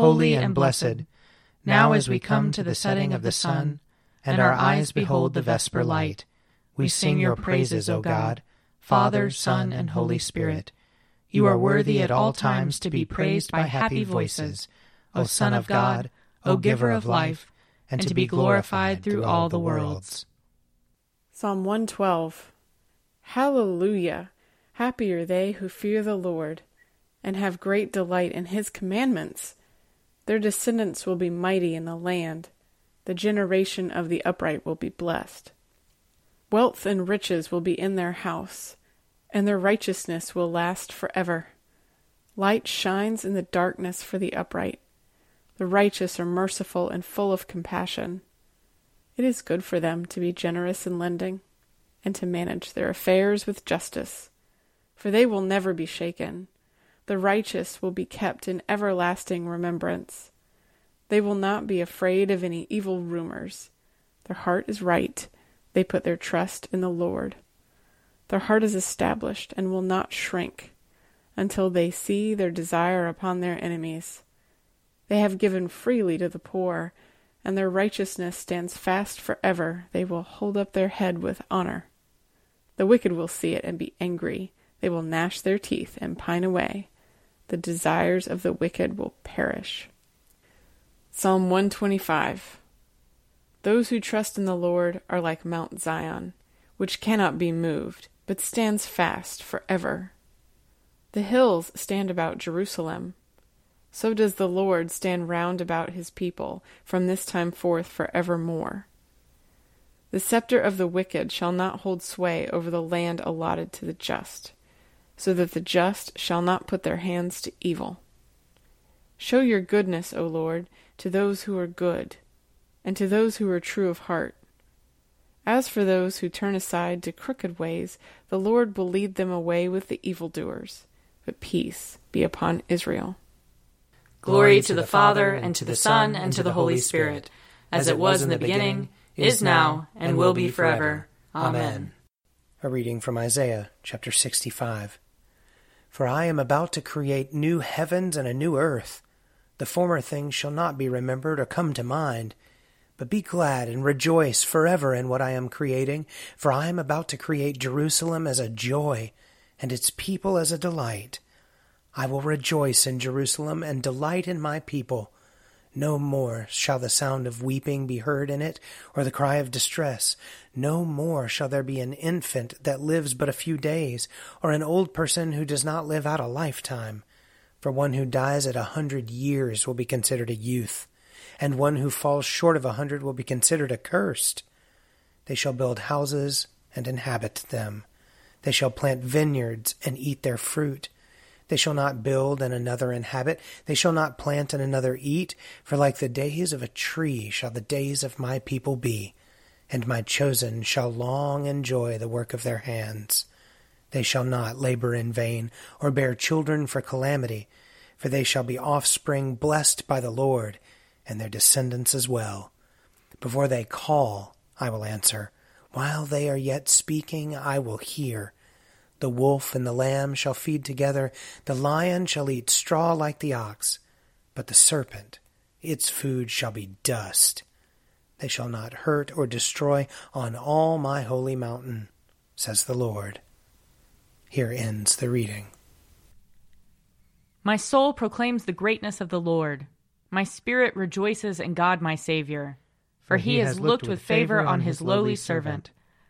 holy and blessed, now as we come to the setting of the sun, and our eyes behold the vesper light, we sing your praises, O God, Father, Son, and Holy Spirit. You are worthy at all times to be praised by happy voices, O Son of God, O Giver of life, and to be glorified through all the worlds. Psalm 112 Hallelujah! Happy are they who fear the Lord, and have great delight in his commandments. Their descendants will be mighty in the land. The generation of the upright will be blessed. Wealth and riches will be in their house, and their righteousness will last forever. Light shines in the darkness for the upright. The righteous are merciful and full of compassion. It is good for them to be generous in lending, and to manage their affairs with justice, for they will never be shaken. The righteous will be kept in everlasting remembrance. They will not be afraid of any evil rumors. Their heart is right. They put their trust in the Lord. Their heart is established and will not shrink until they see their desire upon their enemies. They have given freely to the poor, and their righteousness stands fast forever. They will hold up their head with honor. The wicked will see it and be angry. They will gnash their teeth and pine away the desires of the wicked will perish. Psalm 125 Those who trust in the Lord are like Mount Zion, which cannot be moved, but stands fast forever. The hills stand about Jerusalem. So does the Lord stand round about his people from this time forth for evermore. The scepter of the wicked shall not hold sway over the land allotted to the just so that the just shall not put their hands to evil. Show your goodness, O Lord, to those who are good, and to those who are true of heart. As for those who turn aside to crooked ways, the Lord will lead them away with the evildoers. But peace be upon Israel. Glory to the Father, and to the Son, and to the Holy Spirit, as it was in the beginning, is now, and will be forever. Amen. A reading from Isaiah chapter 65. For I am about to create new heavens and a new earth. The former things shall not be remembered or come to mind. But be glad and rejoice forever in what I am creating, for I am about to create Jerusalem as a joy, and its people as a delight. I will rejoice in Jerusalem and delight in my people. No more shall the sound of weeping be heard in it, or the cry of distress. No more shall there be an infant that lives but a few days, or an old person who does not live out a lifetime. For one who dies at a hundred years will be considered a youth, and one who falls short of a hundred will be considered accursed. They shall build houses and inhabit them. They shall plant vineyards and eat their fruit. They shall not build and another inhabit. They shall not plant and another eat. For like the days of a tree shall the days of my people be, and my chosen shall long enjoy the work of their hands. They shall not labor in vain, or bear children for calamity, for they shall be offspring blessed by the Lord, and their descendants as well. Before they call, I will answer. While they are yet speaking, I will hear. The wolf and the lamb shall feed together, the lion shall eat straw like the ox, but the serpent, its food shall be dust. They shall not hurt or destroy on all my holy mountain, says the Lord. Here ends the reading. My soul proclaims the greatness of the Lord. My spirit rejoices in God my Saviour, for, for he, he has looked with favor on his lowly servant.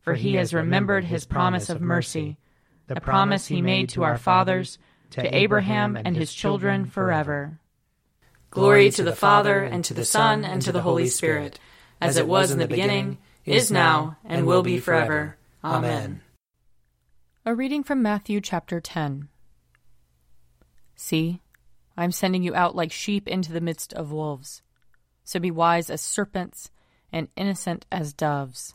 for he has remembered his promise of mercy, the promise he made to our fathers, to Abraham and his children forever. Glory to the Father, and to the Son, and to the Holy Spirit, as it was in the beginning, is now, and will be forever. Amen. A reading from Matthew chapter 10. See, I am sending you out like sheep into the midst of wolves. So be wise as serpents and innocent as doves.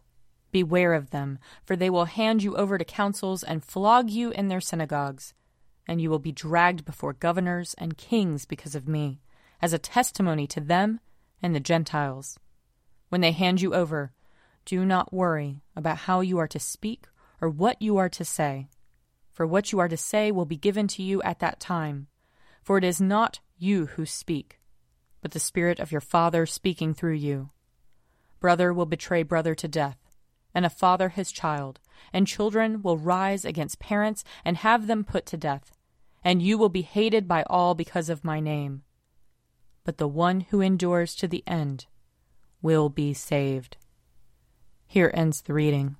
Beware of them, for they will hand you over to councils and flog you in their synagogues, and you will be dragged before governors and kings because of me, as a testimony to them and the Gentiles. When they hand you over, do not worry about how you are to speak or what you are to say, for what you are to say will be given to you at that time for it is not you who speak, but the Spirit of your Father speaking through you. Brother will betray brother to death, and a father his child, and children will rise against parents and have them put to death, and you will be hated by all because of my name. But the one who endures to the end will be saved. Here ends the reading.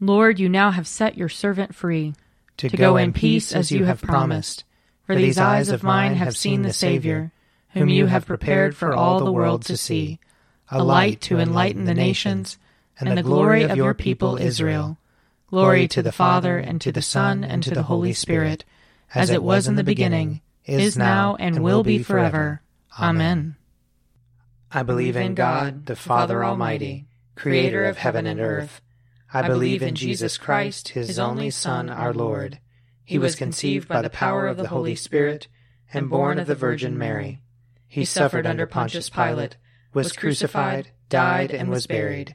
Lord, you now have set your servant free to, to go in peace as you have promised. For these eyes of mine have seen the Saviour, whom you have prepared for all the world to see, a light to enlighten the nations, and the glory of your people Israel. Glory to the Father, and to the Son, and to the Holy Spirit, as it was in the beginning, is now, and will be forever. Amen. I believe in God, the Father Almighty, creator of heaven and earth. I believe in Jesus Christ, his only Son, our Lord he was conceived by the power of the Holy Spirit and born of the Virgin Mary. He suffered under Pontius Pilate, was crucified, died, and was buried.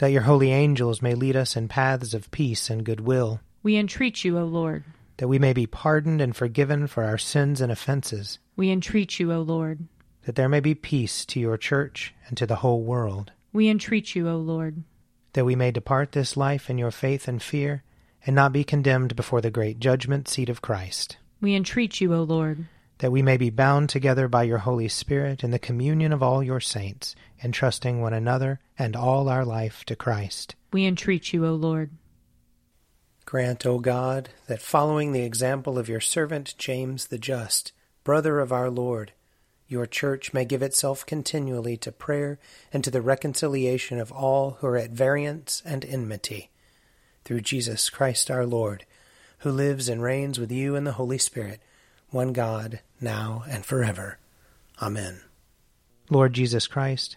That your holy angels may lead us in paths of peace and goodwill. We entreat you, O Lord. That we may be pardoned and forgiven for our sins and offenses. We entreat you, O Lord. That there may be peace to your church and to the whole world. We entreat you, O Lord. That we may depart this life in your faith and fear and not be condemned before the great judgment seat of Christ. We entreat you, O Lord. That we may be bound together by your Holy Spirit in the communion of all your saints, entrusting one another and all our life to Christ. We entreat you, O Lord. Grant, O God, that following the example of your servant James the Just, brother of our Lord, your church may give itself continually to prayer and to the reconciliation of all who are at variance and enmity through Jesus Christ our Lord, who lives and reigns with you in the Holy Spirit, one God, now and forever. Amen. Lord Jesus Christ,